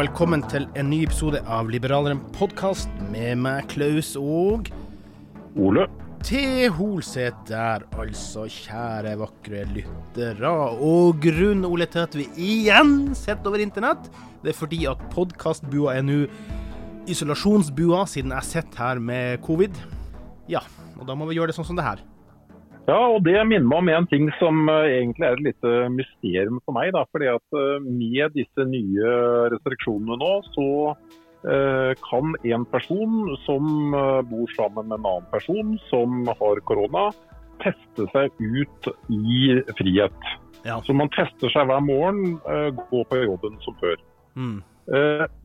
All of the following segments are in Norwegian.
og velkommen til en ny episode av Liberaleren podkast med meg, Klaus og Ole. T. Holseth der, altså, kjære vakre lyttere. Og grunnen, Ole, til at vi igjen sitter over internett, det er fordi at podkastbua er nå isolasjonsbua, siden jeg sitter her med covid. Ja, og da må vi gjøre det sånn som det her. Ja, og det minner meg om en ting som eh, egentlig er et lite mysterium for meg. Da, fordi at eh, Med disse nye restriksjonene nå, så eh, kan en person som bor sammen med en annen person som har korona, teste seg ut i frihet. Ja. Så man tester seg hver morgen, eh, gå på jobben som før. Mm.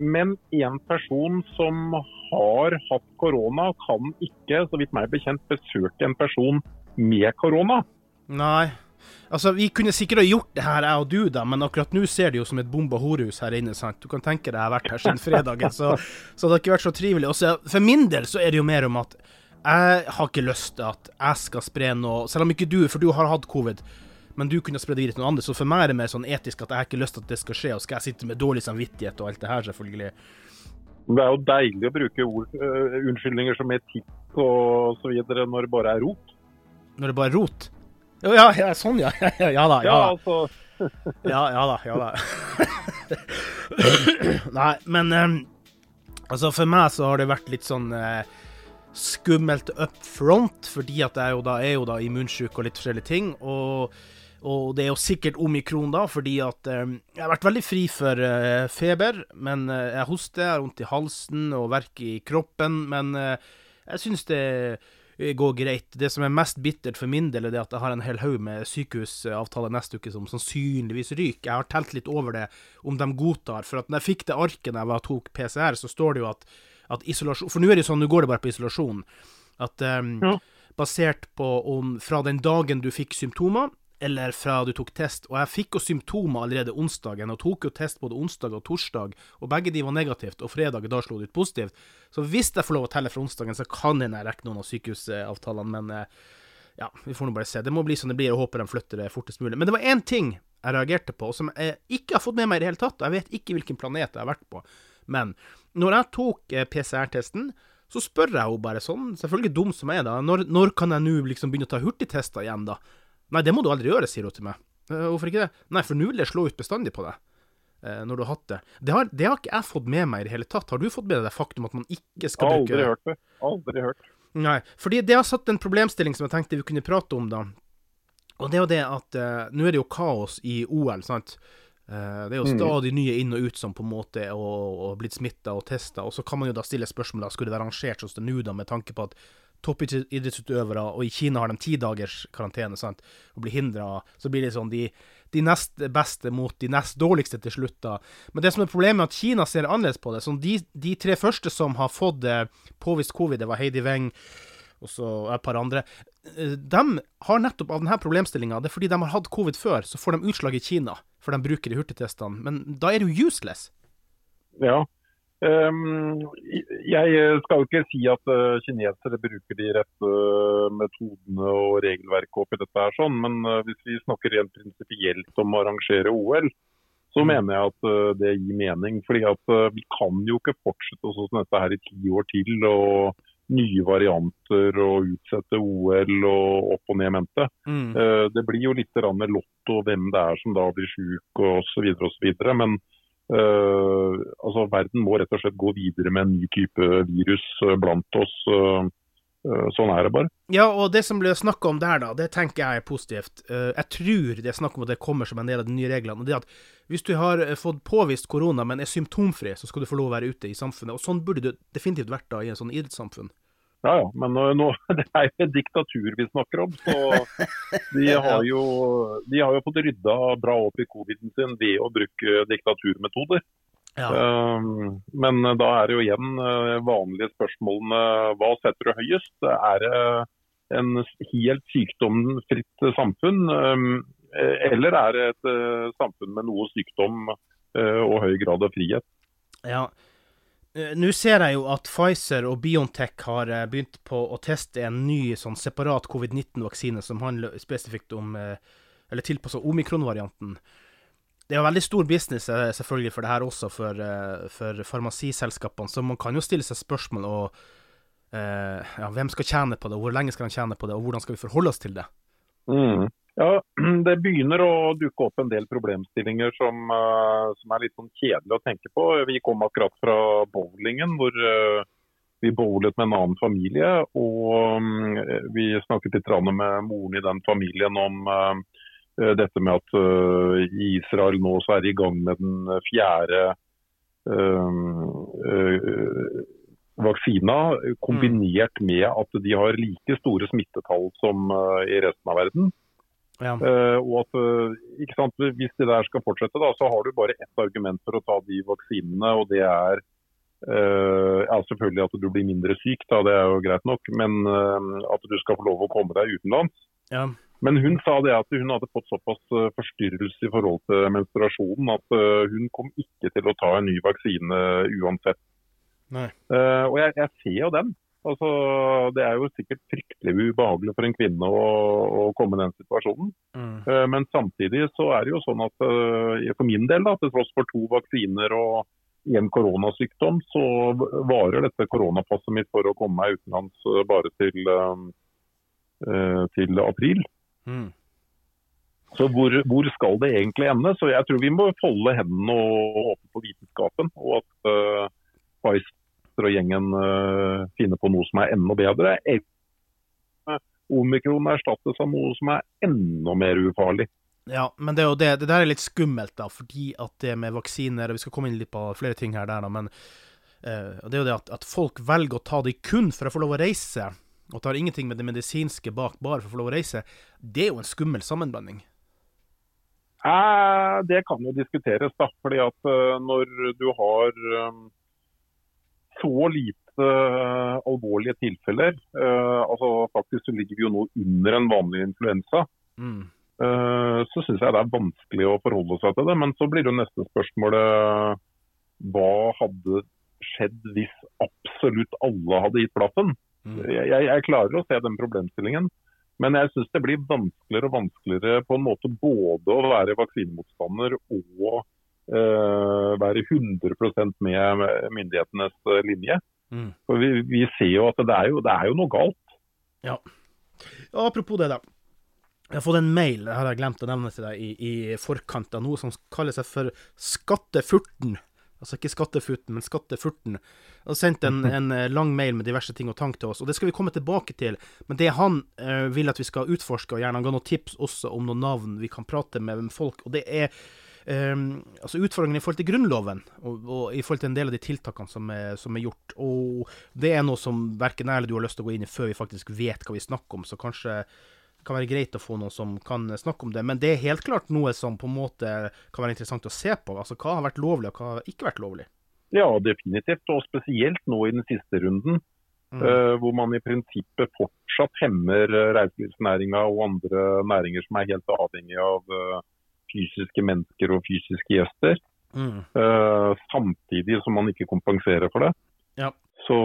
Men en person som har hatt korona, kan ikke, så vidt meg bekjent, besøke en person med korona. Nei. Altså, Vi kunne sikkert ha gjort det her, jeg og du, da, men akkurat nå ser det jo som et bomba horehus her inne. sant? Du kan tenke deg jeg har vært her siden fredagen, så, så det har ikke vært så trivelig. Også, for min del så er det jo mer om at jeg har ikke lyst til at jeg skal spre noe Selv om ikke du, for du har hatt covid, men du kunne spre det videre til noen andre. Så for meg er det mer sånn etisk at jeg har ikke lyst til at det skal skje, og skal jeg sitte med dårlig samvittighet og alt det her, selvfølgelig. Det er jo deilig å bruke ord, uh, unnskyldninger som etikk og så videre når det bare er rot. Når det bare er rot. Ja, ja, ja sånn, ja. Ja, ja, da. Ja, Ja, da. altså, Ja, ja da, ja da. Nei, men um, altså for meg så har det vært litt sånn uh, skummelt up front, fordi at jeg jo da, er jo da immunsjuk og litt forskjellige ting. Og, og det er jo sikkert omikron da, fordi at em, jeg har vært veldig fri for eh, feber, men eh, jeg hoster, har vondt i halsen og verk i kroppen, men jeg syns det går greit. Det som er mest bittert for min del, er det at jeg har en hel haug med sykehusavtaler neste uke som sannsynligvis ryker. Jeg har telt litt over det, om de godtar. For at når jeg fikk det arket da jeg tok PCR, så står det jo at, at isolasjon For nå er det jo sånn, nå går det bare på isolasjon. At um, Ja. basert på om fra den dagen du fikk symptomer, eller fra du tok test. Og jeg fikk jo symptomer allerede onsdagen, og tok jo test både onsdag og torsdag, og begge de var negativt, og fredag da slo det ut positivt. Så hvis jeg får lov å telle fra onsdagen, så kan jeg rekke noen av sykehusavtalene, men eh, ja, vi får nå bare se. Det må bli som det blir, og håper de flytter det fortest mulig. Men det var én ting jeg reagerte på, og som jeg ikke har fått med meg i det hele tatt. og Jeg vet ikke hvilken planet jeg har vært på. Men når jeg tok eh, PCR-testen, så spør jeg henne bare sånn, selvfølgelig dum som jeg er da, når, når kan jeg nå liksom begynne å ta hurtigtester igjen, da? Nei, det må du aldri gjøre, sier hun til meg. «Eh, Hvorfor ikke det? Nei, for nå vil det slå ut bestandig på deg. eh, Når du har hatt det. Det har, det har ikke jeg fått med meg i det hele tatt. Har du fått med deg det faktum at man ikke skal bruke aldri hørt det. Aldri hørt. Nei, fordi det har satt en problemstilling som jeg tenkte vi kunne prate om, da. Og det er jo det at uh, nå er det jo kaos i OL, sant. Uh, det er jo stadig nye inn og ut som på en måte er blitt smitta og testa, og så kan man jo da stille spørsmål da, skulle det være arrangert sånn som det nå, da, med tanke på at toppidrettsutøvere, og i Kina har de ti dagers karantene, sant, og blir hindra, så blir det sånn de, de nest beste mot de nest dårligste til slutt, da. Men det som er problemet, er at Kina ser annerledes på det. Sånn de, de tre første som har fått påvist covid, det var Heidi Weng og så et par andre. Eh, De har nettopp av denne problemstillinga, det er fordi de har hatt covid før, så får de utslag i Kina, for de bruker de hurtigtestene. Men da er det jo useless. Ja. Ehm, jeg skal jo ikke si at eh, kinesere bruker de rette eh, metodene og regelverket oppi dette, her sånn, men eh, hvis vi snakker rent prinsipielt om å arrangere OL, så mener jeg at det gir mening. fordi at Vi kan jo ikke fortsette sånn dette her i ti år til. og nye varianter og utsette OL og opp og ned mente. Mm. Det blir jo litt grann lotto hvem det er som da blir syk osv. Men altså, verden må rett og slett gå videre med en ny type virus eh, blant oss. eh, eh, sånn er det bare. Ja, og det som ble snakka om der, da, det tenker jeg er positivt. Eh, jeg tror det er snakk om at det kommer som en del av de nye reglene. og det at Hvis du har eh, fått påvist korona, men er symptomfri, så skal du få lov å være ute i samfunnet. Og sånn burde det definitivt vært da i en sånn idrettssamfunn. Ja, ja, men nå, det er jo et diktatur vi snakker om. Så de har jo, de har jo fått rydda bra opp i coviden sin ved å bruke diktaturmetoder. Ja. Um, men da er det jo igjen uh, vanlige spørsmålene hva setter du høyest? Er det en helt sykdomsfritt samfunn, um, eller er det et uh, samfunn med noe sykdom uh, og høy grad av frihet? Ja. Eh, Nå ser jeg jo at Pfizer og Biontech har eh, begynt på å teste en ny sånn separat covid-19-vaksine som handler spesifikt om eh, Eller tilpassa omikron-varianten. Det er jo veldig stor business selvfølgelig for det her også, for, for farmasiselskapene, så man kan jo stille seg spørsmål og ja, hvem skal tjene på det, hvor lenge skal de tjene på det, og hvordan skal vi forholde oss til det? Mm. Ja, Det begynner å dukke opp en del problemstillinger som, eh, som er litt sånn kjedelig å tenke på. Vi kom akkurat fra bowlingen, hvor eh, vi bowlet med en annen familie. Og mm, vi snakket litt med moren i den familien om eh, dette med at eh, Israel nå så er i gang med den fjerde eh, eh, vaksina, kombinert med at de har like store smittetall som eh, i resten av verden. Ja. Uh, og at eh, ikke sant, Hvis det der skal fortsette, da, så har du bare ett argument for å ta de vaksinene. og det er uh, ja, selvfølgelig at du blir mindre syk, da, det er jo greit nok. Men uh, at du skal få lov å komme deg utenlands. Ja. Men hun sa det at hun hadde fått såpass forstyrrelse i forhold til menstruasjonen at hun kom ikke til å ta en ny vaksine uansett. Og jeg, jeg ser jo den. Altså, det er jo sikkert fryktelig ubehagelig for en kvinne å, å komme i den situasjonen. Mm. Uh, Men samtidig så er det jo sånn at uh, for min del, da, til tross for to vaksiner og én koronasykdom, så varer dette koronapasset mitt for å komme meg utenlands uh, bare til, til april. Mm. Så hvor, hvor skal det egentlig ende? Så jeg tror vi må folde hendene og håpe på vitenskapen. Og at uh, og gjengen uh, finner på noe som er enda bedre. Eller omikron erstattes av noe som er enda mer ufarlig. Ja, men det er det, det der er litt skummelt, da, fordi at det med vaksiner og Vi skal komme inn litt på flere ting her der, da, men uh, det er jo det at, at folk velger å ta det kun for å få lov å reise, og tar ingenting med det medisinske bak bare for å få lov å reise, det er jo en skummel sammenblanding. Eh, det kan jo diskuteres, da. fordi at eh, når du har eh, så lite eh, alvorlige tilfeller, eh, altså faktisk så ligger vi jo nå under en vanlig influensa, Mm. Eh, så syns jeg det er vanskelig å forholde seg til det. Men så blir det jo neste spørsmålet hva hadde skjedd hvis absolutt alle hadde gitt blaffen? Mm. Jeg, jeg, jeg klarer å se den problemstillingen. Men jeg syns det blir vanskeligere og vanskeligere på en måte både å være vaksinemotstander og være 100% med myndighetenes eh, linje. Mm. For vi, vi ser jo at det er jo, det er jo noe galt. Ja. Apropos det, da. Jeg har fått en mail, det har jeg glemt å nevne til deg, i, i forkant av noe som kaller seg for Skattefurten. Altså ikke Skattefuten, men Skattefurten. Han har sendt en, en eh, lang mail med diverse ting og tank til oss, og det skal vi komme tilbake til. Men det han eh, vil at vi skal utforske, og gjerne han ga noen tips også om noen navn vi kan prate med folk, og det er altså utfordringen i forhold til Grunnloven, og, og, i forhold til en del av de tiltakene som er, som er, gjort. Og det er noe som verken jeg eller du har lyst til å gå inn i før vi faktisk vet hva vi snakker om, så kanskje det kan være greit å få noen som kan snakke om det. Men det er helt klart noe som på en måte kan være interessant å se på. Altså hva har vært lovlig, og hva har ikke vært lovlig? Ja, definitivt. Og spesielt nå i den siste runden. Mm. Uh, hvor man i prinsippet fortsatt hemmer reiselivsnæringa og andre næringer som er helt avhengig av uh, fysiske mennesker og fysiske gjester. Mm. Uh, samtidig som man ikke kompenserer for det. Ja. Så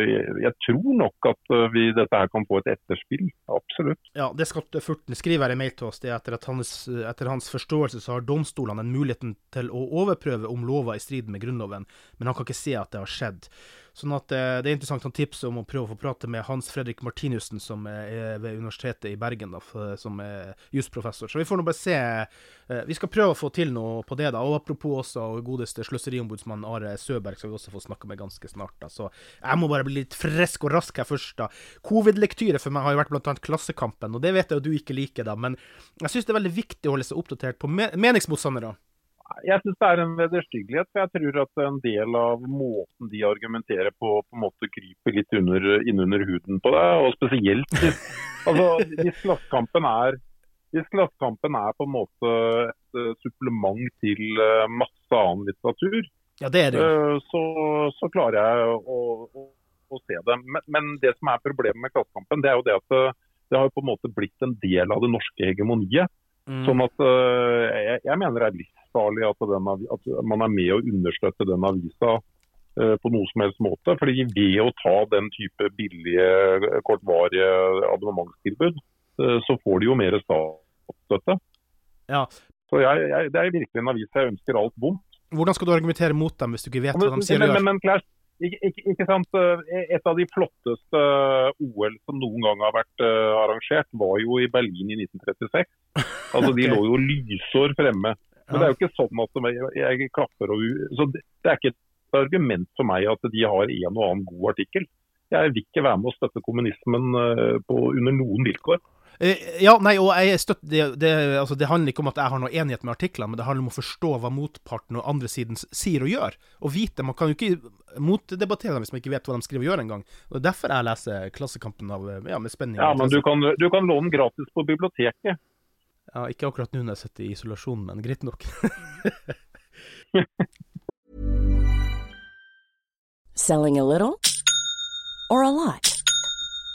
jeg, jeg, tror nok at vi, dette her kan få et etterspill. Absolutt. Ja, Det Scott Furten skriver i mail til oss, det er etter, hans, etter hans forståelse så har domstolene en muligheten til å overprøve om lover i strid med Grunnloven, men han kan ikke se at det har skjedd. Sånn at eh, Det er interessant han tipser om å prøve å få prate med Hans Fredrik Martinussen, som er ved Universitetet i Bergen, da, som er jusprofessor. Så vi får nå bare se. Eh, vi skal prøve å få til noe på det. da, og Apropos også godeste sløseriombudsmann Are Søberg, skal vi også få snakke med ganske snart. da, Så jeg må bare bli litt frisk og rask her først. da. Covid-lektyre for meg har jo vært bl.a. Klassekampen, og det vet jeg jo du ikke liker, da. Men jeg syns det er veldig viktig å holde seg oppdatert på meningsmotstandere. Jeg syns det er en vederstyggelighet. For jeg tror at en del av måten de argumenterer på, på en måte kryper litt under, innunder huden på deg. Og spesielt altså, hvis Klassekampen er er på en måte et uh, supplement til uh, masse annen litteratur, ja, det det. Uh, så, så, klarer jeg å, å, å se det. Men, men, det som er problemet med Klassekampen, det er jo det at det har på en måte blitt en del av det norske hegemoniet. Mm. Sånn at jeg, jeg mener det er livsfarlig at, den, at man er med å understøtte den avisa uh, på noe som helst måte. fordi Ved å ta den type billige, kortvarige abonnementstilbud, uh, så får de jo mer statsstøtte. Ja. Så jeg, jeg, Det er virkelig en avis jeg ønsker alt vondt. Hvordan skal du argumentere mot dem hvis du ikke vet hva de sier men, men, men, ikke, ikke, sant? Et av de flotteste OL som noen gang har vært uh, arrangert, var jo i Berlin i 1936. Altså, De lå jo lysår fremme. Men det er jo ikke sånn at jeg klapper og så det, er ikke et argument for meg at de har en og annen god artikkel. Jeg vil ikke være med å støtte kommunismen eh, på, under noen vilkår. Eh, ja, nei, og jeg støtter, det, det, altså det, handler ikke om at jeg har noe enighet med artiklene, men det handler om å forstå hva motparten og andre siden sier og gjør. Og vite, Man kan jo ikke motdebattere dem hvis man ikke vet hva de skriver og gjør engang. Derfor jeg leser Klassekampen av, ja, med spenning. Ja, men du kan, du kan låne den gratis på biblioteket. Ja, ikke akkurat nå når jeg sitter i isolasjon, men greit nok. Selling a little or a lot?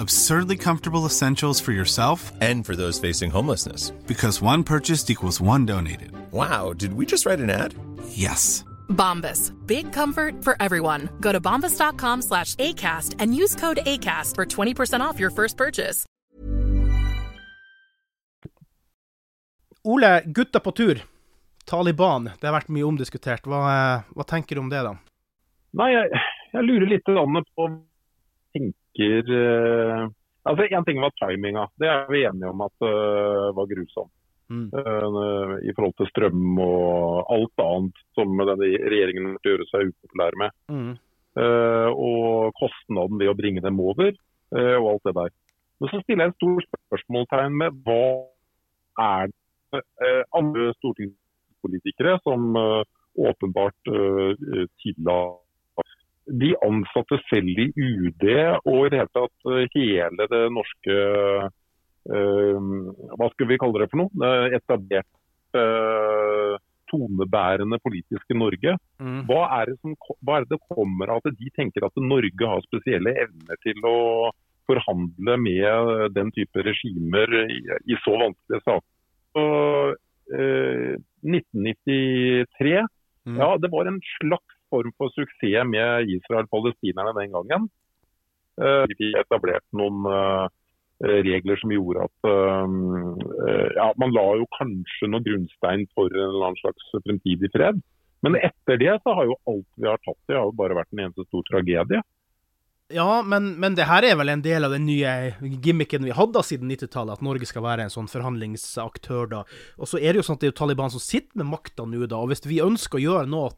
Absurdly comfortable essentials for yourself and for those facing homelessness. Because one purchased equals one donated. Wow, did we just write an ad? Yes. Bombas. Big comfort for everyone. Go to bombas.com slash ACAST and use code ACAST for 20% off your first purchase. Ole, gutta på tur. Taliban. Det har vært mye omdiskutert. Hva, eh, hva tenker du om det, da? Nei, jeg, jeg lurer litt på tenker uh, Altså, Én ting var timinga. Det er vi enige om at uh, var grusom. Mm. Uh, I forhold til strøm og alt annet som denne regjeringen måtte gjøre seg upopulær med. Mm. og kostnaden ved å bringe dem over, og alt det der. Men så stiller jeg et stort spørsmålstegn med hva er det andre stortingspolitikere som åpenbart tillater de ansatte selv i UD og i det hele tatt eh, hele det norske uh, Hva skal vi kalle det for noe? Etablert uh, tonebærende politiske Norge. Mm. Hva, er som, hva, er det det kommer av at de tenker at Norge har spesielle evner til å forhandle med den type regimer i, i så vanskelige saker? Så, uh, 1993, mm. ja det var en slags form for suksess med Israel-palestinerne den gangen. Eh, vi etablerte noen eh, regler som gjorde at eh, ja, Man la jo kanskje noen grunnstein for en eller annen slags fremtidig fred. Men etter det så har jo alt vi har tatt i, har jo bare vært en eneste stor tragedie. Ja, men, men, det her er vel en del av den nye gimmicken vi hadde siden 90-tallet, at Norge skal være en sånn forhandlingsaktør da. Og så er det jo sånn at det er jo Taliban som sitter med makta nå, da. Og hvis vi ønsker å gjøre noe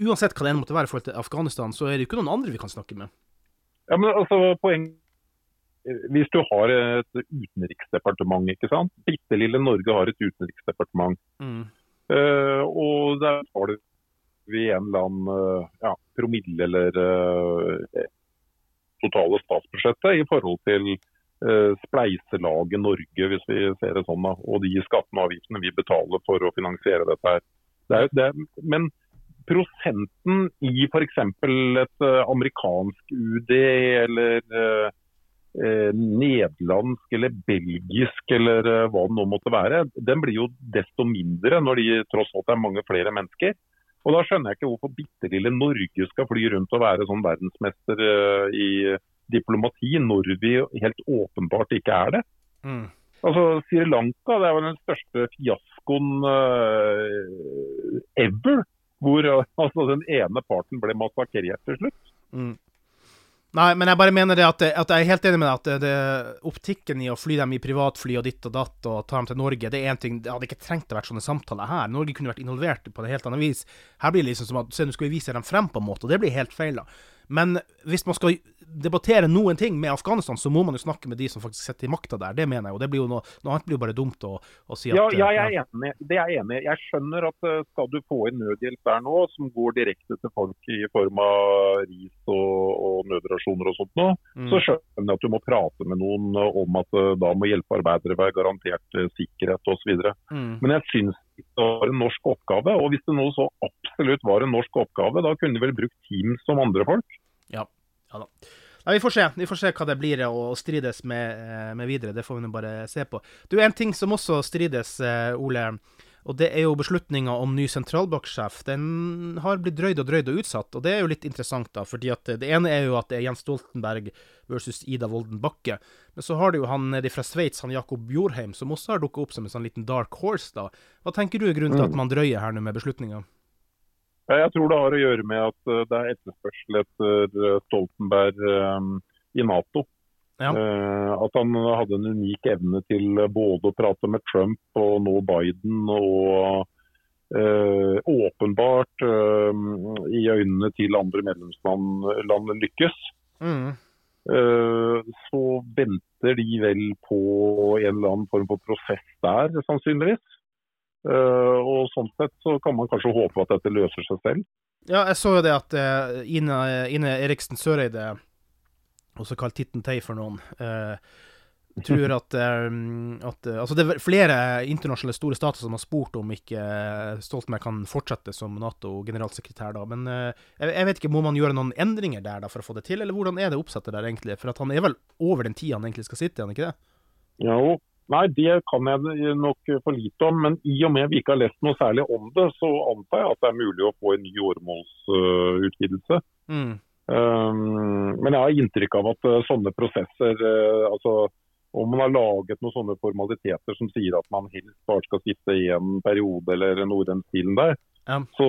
uansett hva det måtte være i forhold til Afghanistan, så er det jo ikke noen andre vi kan snakke med. Ja, men altså, poeng Hvis du har et utenriksdepartement, ikke sant. Bitte lille Norge har et utenriksdepartement. Mm. Uh, og der har vi en eller annen uh, ja, promille eller uh, totale statsbudsjettet i forhold til spleiselaget Norge, hvis vi ser det sånn. Da, og de skattene og avgiftene vi betaler for å finansiere dette her. Det er, det er, men prosenten i f.eks. et uh, amerikansk UD eller uh, uh, nederlandsk eller belgisk eller hva det nå måtte være, den blir jo desto mindre når de tross alt er mange flere mennesker. Og Da skjønner jeg ikke hvorfor bitte lille Norge skal fly rundt og være sånn verdensmester i diplomati, når vi helt åpenbart ikke er det. Mm. Altså Sri Lanka det er vel den største fiaskoen ever hvor altså, den ene parten ble massakrert til slutt. Mm. Nei, men jeg bare mener det at, at jeg er helt enig med deg at det, optikken i å fly dem i privatfly og ditt og datt og ta dem til Norge, det er én ting. Det hadde ikke trengt å være sånne samtaler her. Norge kunne vært involvert på et helt annet vis. Her blir det liksom som at se, nå skal vi vise dem frem på en måte, og det blir helt feil, da. Men hvis man skal debattere noen ting med Afghanistan, så må man jo snakke med de som faktisk sitter i makta der. Det mener jeg jo. Det blir jo noe, noe annet blir jo bare dumt å, å si at Ja, ja jeg er enig. Det er jeg enig. Jeg skjønner at eh, skal du få inn nødhjelp der nå, som går direkte til folk i form av ris og, og nødrasjoner og sånt nå, mm. så skjønner jeg at du må prate med noen om at eh, da må hjelpearbeidere være garantert eh, sikkerhet osv. Mm. Men jeg syns det var en norsk oppgave. Og hvis det nå så absolutt var en norsk oppgave, da kunne de vel brukt Teams som andre folk? Ja, ja da. Nei, vi får se Vi får se hva det blir å strides med, eh, med videre. Det får vi nå bare se på. Du, En ting som også strides, eh, Ole, og det er jo beslutninga om ny sentralbanksjef. Den har blitt drøyd og drøyd og utsatt, og det er jo litt interessant, da. fordi at Det ene er jo at det er Jens Stoltenberg versus Ida Wolden Bakke. Men så har du jo han nede fra Sveits, han Jakob Bjorheim, som også har dukka opp som en sånn liten dark horse, da. Hva tenker du er grunnen til at mm. man drøyer her nå med beslutninga? Jeg tror det har å gjøre med at eh, det er etterspørsel etter eh, Stoltenberg um, i Nato. Ja. Uh, at han hadde en unik evne til både å prate med Trump og nå Biden. Og uh, åpenbart uh, i øynene til andre medlemsland lykkes. Mm. så venter de vel på en eller annen form for prosess der, sannsynligvis. Eh, og Sånn sett så kan man kanskje håpe at dette løser seg selv. Ja, jeg så jo det at uh, Ine, Ine Eriksen Søreide, også kalt Titten Tei for noen, uh, tror at, um, at uh, Altså, det er flere internasjonale store stater som har spurt om ikke Stoltenberg kan fortsette som Nato-generalsekretær, da. Men jeg, jeg, vet ikke, må man gjøre noen endringer der da for å få det til, eller hvordan er det oppsettet der egentlig? For han er vel over den tida han egentlig skal sitte, er han ikke det? Jo, Nei, det kan jeg nok for lite om. Men i og med vi ikke har lest noe særlig om det, så antar jeg at det er mulig å få en ny åremålsutvidelse. Uh, mm. Um, men jeg har inntrykk av at uh, sånne prosesser uh, altså om man har laget noen sånne formaliteter som sier at man helst bare skal sitte i en periode eller noe i den stilen der, ja. så,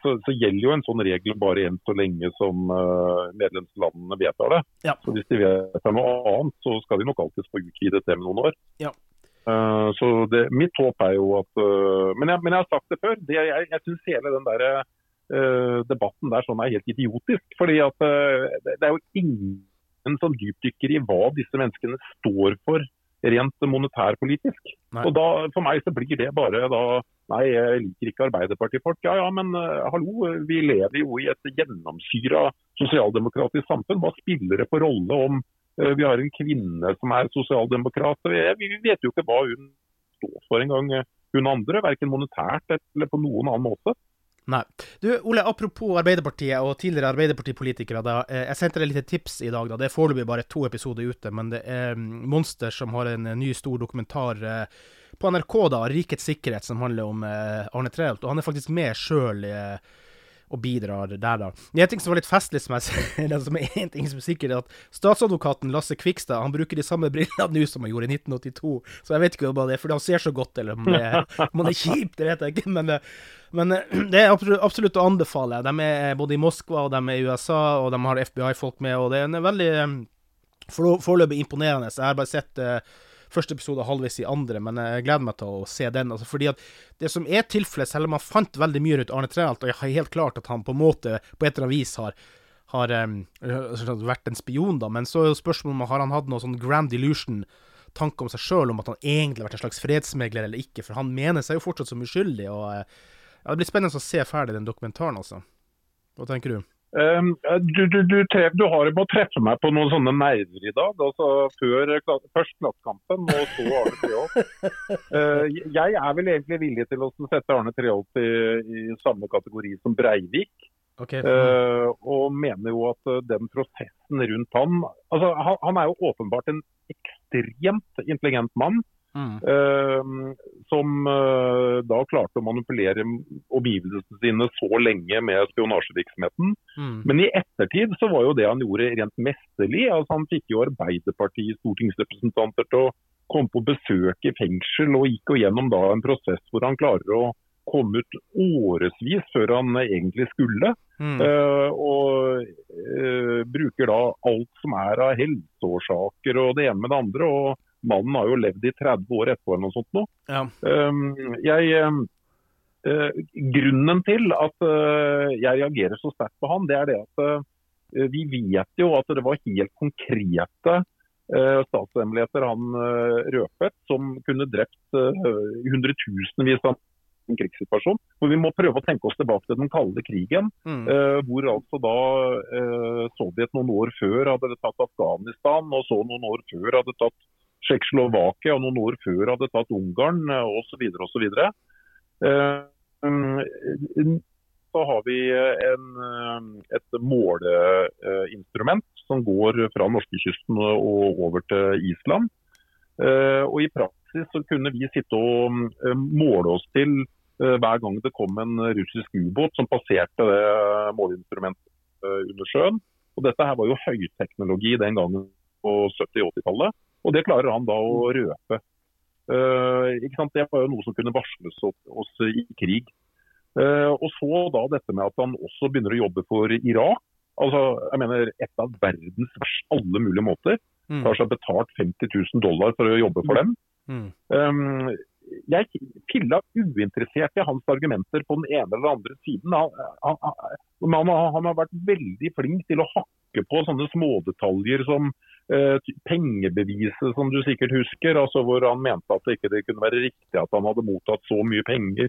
så, så, gjelder jo en sånn regel bare enn så lenge som uh, medlemslandene vedtar det. Ja. Så Hvis de vedtar noe annet, så skal de nok alltid få utvidet det med noen år. Ja. Uh, så det, Mitt håp er jo at uh, men, jeg, men, jeg, har sagt det før. Det, jeg jeg syns hele den der, debatten der sånn er helt idiotisk. fordi at det, det er jo ingen en sånn dypdykker i hva disse menneskene står for rent monetærpolitisk. Og da, For meg så blir det bare da Nei, jeg liker ikke Arbeiderpartifolk. Ja ja, men uh, hallo, vi lever jo i et gjennomsyra sosialdemokratisk samfunn. Hva spiller det for rolle om uh, vi har en kvinne som er sosialdemokrat? Vi, vi vet jo ikke hva hun står for engang, hun andre. Verken monetært eller på noen annen måte. Nei. Du, Ole, apropos Arbeiderpartiet og tidligere Arbeiderpartipolitikere. da, eh, Jeg sendte deg litt tips i dag. da, Det er foreløpig bare to episoder ute, men det er mm, Monster som har en eh, ny, stor dokumentar eh, på NRK, da, 'Rikets sikkerhet', som handler om Arne Treholt. Og han er faktisk med sjøl og bidrar der, da. Er en ting som var litt festlig, som, jeg, som er en ting som er sikkert, at statsadvokaten Lasse Kvikstad han bruker de samme brillene nå som han gjorde i 1982. Så jeg vet ikke om det er fordi han ser så godt, eller om det, om det er kjipt, det vet jeg ikke. Men, men det er absolutt, absolutt, å anbefale. De er både i Moskva og de er i USA, og de har FBI-folk med, og det er en veldig foreløpig imponerende. Jeg har bare sett første episode halvveis i andre, men jeg gleder meg til å se den. Altså, fordi at det som er tilfellet, selv om han fant veldig mye rundt Arne Treholt, og jeg har helt klart at han på en måte, på et eller annet vis har har um, vært en spion, da, men så er jo spørsmålet om har han hatt noe sånn grand illusion tanke om seg sjøl, om at han egentlig har vært en slags fredsmegler eller ikke, for han mener seg jo fortsatt som uskyldig. og uh, ja, Det blir spennende å se ferdig den dokumentaren, altså. Hva tenker du? Um, du, du, du, tref, du, har med å treffe meg på noen sånne nerver i dag. altså før, Først Klassekampen, og så Arne Treholt. Uh, jeg er vel egentlig villig til å sette Arne Treholt i, i samme kategori som Breivik. Okay. Uh, og mener jo at uh, den prosessen rundt han, altså han, han er jo åpenbart en ekstremt intelligent mann. Mm. Uh, som uh, da klarte å manipulere omgivelsene sine så lenge med spionasjevirksomheten. Mm. Men i ettertid så var jo det han gjorde rent mesterlig. Altså, han fikk jo Arbeiderpartiets stortingsrepresentanter til å komme på besøk i fengsel, og gikk gjennom da en prosess hvor han klarer å komme ut årevis før han egentlig skulle. Mm. Uh, og bruker da alt som er av helseårsaker og det ene med det andre. og Mannen har jo levd i 30 år etterpå eller noe sånt nå. Ja. Um, jeg, uh, grunnen til at uh, jeg reagerer så sterkt på han, det er det at uh, vi vet jo at det var helt konkrete statshemmeligheter han røpet, som kunne drept hundretusenvis av en krigssituasjon. For Vi må prøve å tenke oss tilbake til den kalde krigen, mm. Eh, hvor altså da eh, Sovjet noen år før hadde tatt Afghanistan, og så noen år før hadde tatt Tsjekkoslovakia og noen år før hadde tatt Ungarn osv. osv. Så har vi en, et måleinstrument som går fra norskekysten og over til Island. Og I praksis så kunne vi sitte og eh, måle oss til eh, hver gang det kom en russisk ubåt som passerte det måleinstrumentet eh, under sjøen. Og Dette her var jo høyteknologi den gangen på 70-80-tallet. Og det klarer han da å røpe. Uh, det var jo noe som kunne varsles oss i krig. Uh, og så da dette med at han også begynner å jobbe for Irak. Altså, jeg mener Et av verdens verst alle mulige måter. Mm. Har seg betalt 50 000 dollar for å jobbe for dem. Mm. Um, jeg pilla uinteressert i hans argumenter på den ene eller andre siden. Han, han, han, han, har vært veldig flink til å hakke på sånne smådetaljer som pengebeviset, som du sikkert husker, altså hvor han mente at det ikke det kunne være riktig at han hadde mottatt så mye penger.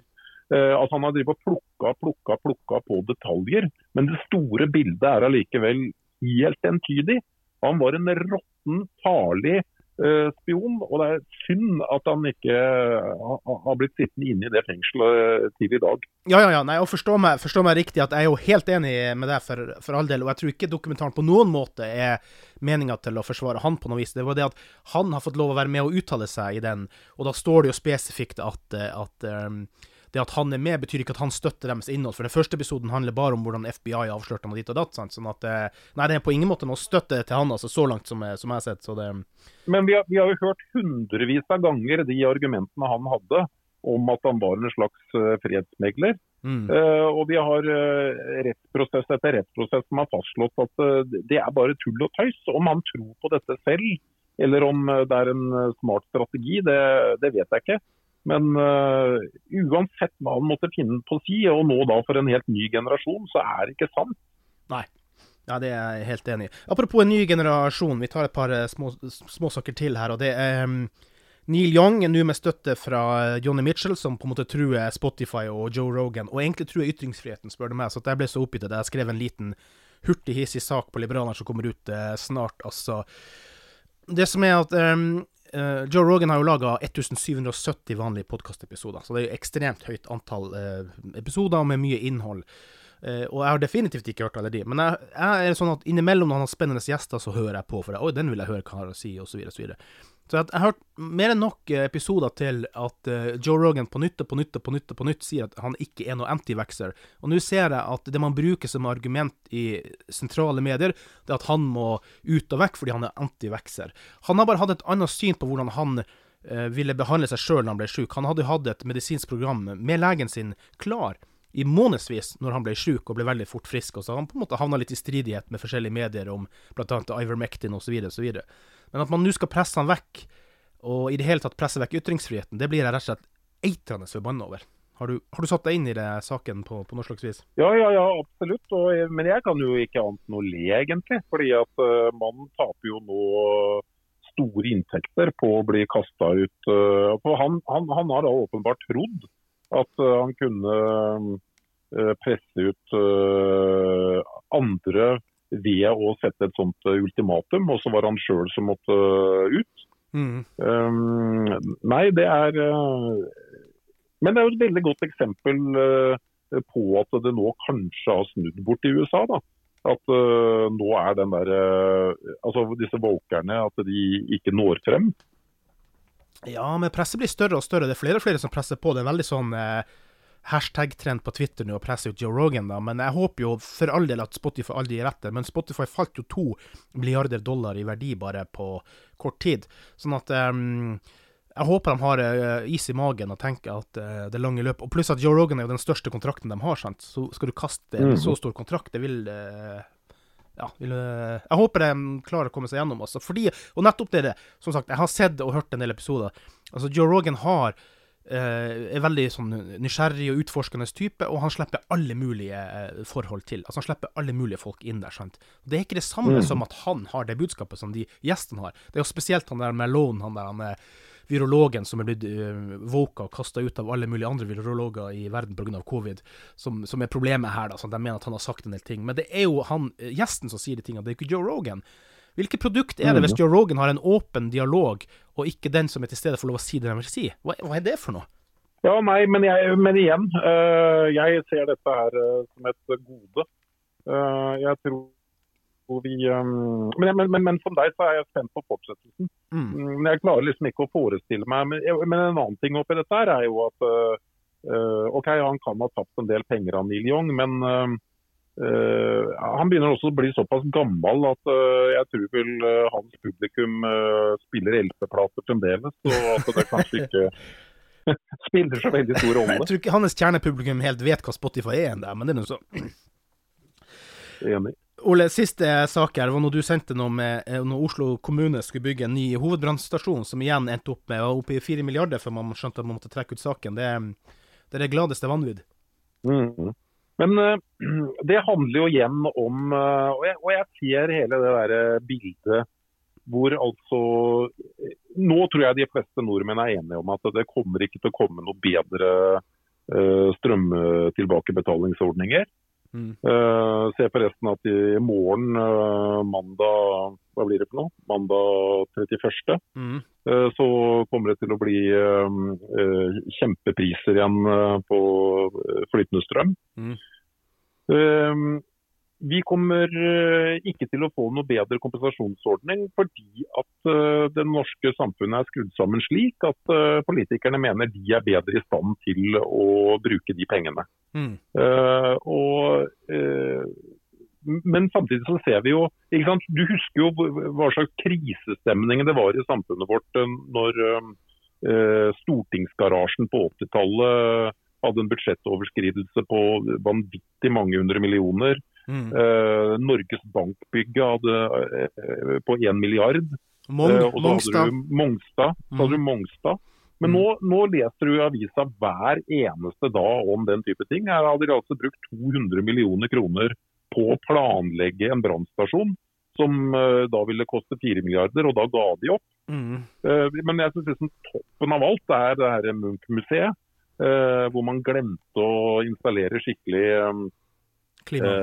Eh, altså Han har plukka, plukka, plukka på detaljer, men det store bildet er allikevel helt entydig. Han var en råtten, farlig eh, spion, og det er synd at han ikke har, har blitt sittende inne i det fengselet til i dag. Ja, ja, ja. Nei, og forstå meg, forstå meg riktig, at jeg er jo helt enig med deg for, for all del. Og jeg tror ikke dokumentaren på noen måte er meninga til å forsvare han på noe vis. Det var det at han har fått lov å være med og uttale seg i den, og da står det jo spesifikt at, eh, at um, det at han er med, betyr ikke at han støtter deres innhold. For den første episoden handler bare om hvordan FBI avslørte ham og ditt og datt. Sant? Sånn at eh, Nei, det er på ingen måte noe støtte til han, altså, så langt som, jeg- som jeg har sett. Så det Men vi har, vi har jo hørt hundrevis av ganger de argumentene han hadde om at han var en slags eh, fredsmegler. mm. Uh, og vi har uh, rettsprosess etter rettsprosess som har fastslått at uh, det er bare tull og tøys. Om han tror på dette selv, eller om eh, det er en eh, smart strategi, det, det vet jeg ikke. Men uh, uansett hva han måtte finne på å si, og nå da for en helt ny generasjon, så er det ikke sant. Nei. Ja, det er jeg helt enig i. Apropos en ny generasjon, vi tar et par eh, små, småsaker til her. og det er um, Neil Young er nå med støtte fra Johnny Mitchell, som på en måte truer Spotify og Joe Rogan. Og egentlig truer ytringsfriheten, spør du meg. Så jeg ble så oppgitt at jeg skrev en liten hurtig, hissig sak på Liberaleren som kommer ut eh, snart. Altså Det som er at um, eh, Joe Rogan har jo laga 1770 vanlige podkastepisoder, så det er jo ekstremt høyt antall uh, episoder med mye innhold. Uh, og jeg har definitivt ikke hørt alle de. Men jeg, jeg er sånn at innimellom når han har spennende gjester, så hører jeg på, for jeg, oi, den vil jeg høre hva han har å si, osv. Så, jeg, har hørt mer enn nok eh, episoder til at eh, Joe Rogan på nytt og på nytt og på nytt på nytt sier at han ikke er noe anti-vaxxer. Og nå ser jeg at det man bruker som argument i sentrale medier, det er at han må ut og vekk fordi han er anti-vaxxer. Han har bare hatt et annet syn på hvordan han eh, ville behandle seg sjøl når han ble sjuk. Han hadde jo hatt et medisinsk program med legen sin klar i månedsvis når han ble sjuk og ble veldig fort frisk. Og så han på en måte havna litt i stridighet med forskjellige medier om bl.a. Ivermectin osv. Men at man nå skal presse han vekk, og i det hele tatt presse vekk ytringsfriheten, det blir jeg rett og slett eitrende forbanna over. Har du, har du satt deg inn i det saken på, på noe slags vis? Ja, ja, ja, absolutt. Og, men jeg kan jo ikke annet enn å le, egentlig. Fordi at uh, mannen taper jo nå store inntekter på å bli kasta ut. Uh, han, han, han har da åpenbart trodd at uh, han kunne uh, presse ut uh, andre ved å sette et sånt ultimatum, og så var han sjøl som måtte ut. Mm. Um, nei, det er Men det er jo et veldig godt eksempel på at det nå kanskje har snudd bort i USA. da. At uh, nå er den der uh, Altså disse vokerne, at de ikke når frem. Ja, men presset blir større og større. Det er flere og flere som presser på. Det er en veldig sånn eh, hashtag-trend på Twitter nå å presse ut Joe Rogan, da. Men jeg håper jo for all del at Spotify aldri gir etter. Men Spotify falt jo to milliarder dollar i verdi bare på kort tid. Sånn at um, jeg håper de har uh, is i magen og tenker at uh, det lange løp. Og pluss at Joe Rogan er jo den største kontrakten de har, sant. Så skal du kaste en Mhm. så stor kontrakt, det vil uh, ja, uh, jeg håper de klarer å komme seg gjennom, altså. Fordi, og nettopp det, er det. Som sagt, jeg har sett og hørt en del episoder. Altså, Joe Rogan har eh, er veldig sånn nysgjerrig og utforskende type, og han slipper alle mulige eh, forhold til. Altså Han slipper alle mulige folk inn der. sant? Det er ikke det samme mm. som at han har det budskapet som de gjestene har. Det er jo spesielt han der Malone, han der han er virologen som er blitt uh, voka og kasta ut av alle mulige andre virologer i verden pga. covid, som, som er problemet her. da, sånn, De mener at han har sagt en del ting. Men det er jo han, eh, gjesten som sier de tingene, det er ikke Joe Rogan. Hvilket produkt er det hvis Joe Rogan har en åpen dialog, og ikke den som er til stede får lov å si det de vil si? Hva, hva er det for noe? Ja, nei, men, jeg, men igjen. eh, jeg ser dette her eh, som et gode. Uh, jeg tror vi eh, men, men, men, men som deg så er jeg spent på fortsettelsen. Mm. Mm, jeg klarer liksom ikke å forestille meg Men, men en annen ting oppi dette her er jo at eh, OK, han kan ha tapt en del penger av Neil Young, men uh, Uh, han begynner også å bli såpass gammel at uh, jeg tror vel uh, hans publikum spiller LP-plater fremdeles. Og at det kanskje ikke spiller så veldig stor rolle. Jeg tror ikke hans kjernepublikum helt vet hva Spotify er ennå, men det er nå så. Enig. Ole, siste sak her var når du sendte noe med eh, når Oslo kommune skulle bygge en ny hovedbrannstasjon, som igjen endte opp med var i fire milliarder før man skjønte at man måtte trekke ut saken. Det, det er det gladeste vanvidd. Mm. Men eh, det handler jo igjen om eh, og, jeg, og jeg ser hele det der bildet hvor altså Nå tror jeg de fleste nordmenn er enige om at det kommer ikke til å komme noe bedre strømtilbakebetalingsordninger. Mm. Uh, se forresten at i morgen, uh, mandag hva blir det for noe? Mandag 31. Mm. Uh, så kommer det til å bli kjempepriser igjen på flytende strøm. Mm. Vi kommer eh, ikke til å få noe bedre kompensasjonsordning fordi at eh, det norske samfunnet er skrudd sammen slik at eh, politikerne mener de er bedre i stand til å bruke de pengene. Mm. Uh, og, uh, men samtidig så ser vi jo Du husker jo hva slags krisestemning det var i samfunnet vårt når uh, stortingsgarasjen på 80-tallet hadde en budsjettoverskridelse på vanvittig mange hundre millioner. Mm. Uh, Norges Bank-bygget hadde uh, på 1 milliard. Mong, uh, og så Mongstad. hadde du Mongstad. Så hadde du mm. Mongstad. Men mm. nå, nå, leser du i avisa hver eneste dag om den type ting. Her hadde de altså brukt 200 millioner kroner på å planlegge en brannstasjon som da ville koste 4 milliarder, og da ga de opp. Mm. men jeg synes liksom toppen av alt er det her Munch-museet, hvor man glemte å installere skikkelig Klima.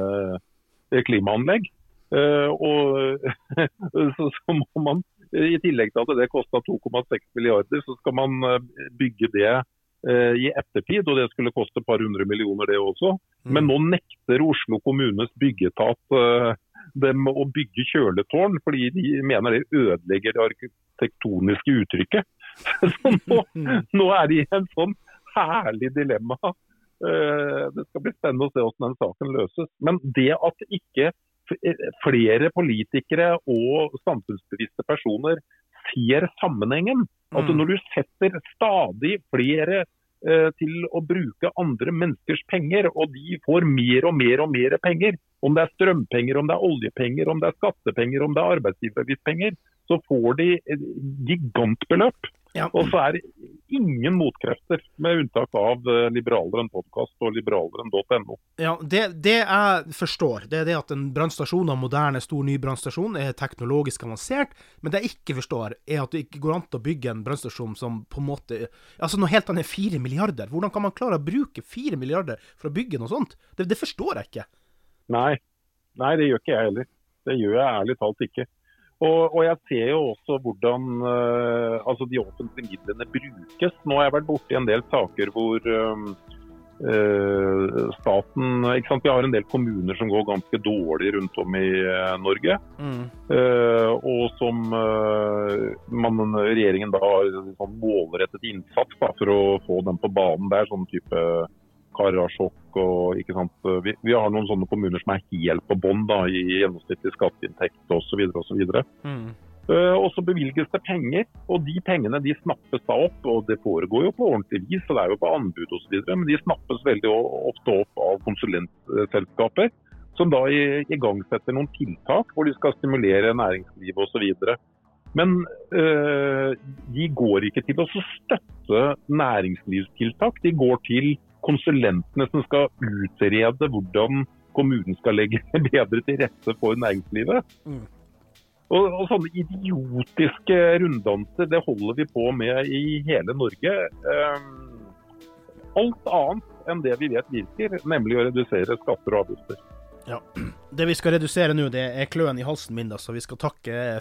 eh, klimaanlegg. Eh, og så, så, må man, i tillegg til at det kosta 2,6 milliarder, så skal man eh, bygge det eh, i ettertid, og det skulle koste et par hundre millioner det også. Mm. Men nå nekter Oslo kommunes byggeetat eh, dem å bygge kjøletårn, fordi de mener det ødelegger det arkitektoniske uttrykket. Så nå, nå er de i en sånn herlig dilemma Eh, det skal bli spennende å se hvordan den saken løses. Men det at ikke flere politikere og samfunnsbevisste personer ser sammenhengen. Altså Når du setter stadig flere eh, til å bruke andre menneskers penger, og de får mer og mer og mer penger, om det er strømpenger, om det er oljepenger, om det er skattepenger, om det er arbeidsgiveravgiftspenger, så får de gigantbeløp. Ja. Og så er det ingen motkrefter, med unntak av eh, Liberaleren podkast og liberaleren.no. Ja, det, det, jeg forstår, det er det at en brannstasjon av moderne, stor ny brannstasjon er teknologisk avansert. Men det jeg ikke forstår, er at det ikke går an å bygge en brannstasjon som på en måte Altså noe helt annet enn fire milliarder. Hvordan kan man klare å bruke fire milliarder for å bygge noe sånt? Det, det forstår jeg ikke. Nei. Nei, det gjør ikke jeg heller. Det gjør jeg ærlig talt ikke. Og, og, jeg ser jo også hvordan uh, altså de offentlige midlene brukes. Nå har jeg vært borti en del saker hvor uh, staten ikke sant? Vi har en del kommuner som går ganske dårlig rundt om i uh, Norge. Mm. og som man, regjeringen da har sånn målrettet innsats da, for å få dem på banen. Det er sånn type Karasjok og ikke sant. Vi, vi, har noen sånne kommuner som er helt på bånn i gjennomsnittlig skatteinntekt osv. osv. Mm. Uh, og så bevilges det penger, og de pengene de snappes da opp. og Det foregår jo på ordentlig vis, og det er jo på anbud osv. Men de snappes veldig ofte opp av konsulentselskaper. Som da igangsetter noen tiltak hvor de skal stimulere næringslivet osv. Men uh, de går ikke til å støtte næringslivstiltak, de går til konsulentene som skal utrede hvordan kommunen skal legge bedre til rette for næringslivet. Mm. Og, og, Sånne idiotiske runddanser det holder vi på med i hele Norge. Um, alt annet enn det vi vet virker, nemlig å redusere skatter og avgifter. Ja. Det vi skal redusere nå, det er kløen i halsen min, da, så vi skal takke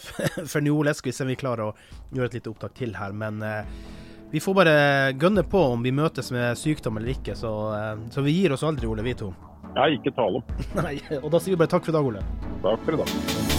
for nå. Skal vi se om vi klarer å gjøre et lite opptak til her. Men eh, vi får bare gønne på om vi møtes med sykdom eller ikke, så, eh, så vi gir oss aldri, Ole, vi to. Nei, ikke tale om. Nei, og da sier vi bare takk for i dag, Ole. Takk for i dag.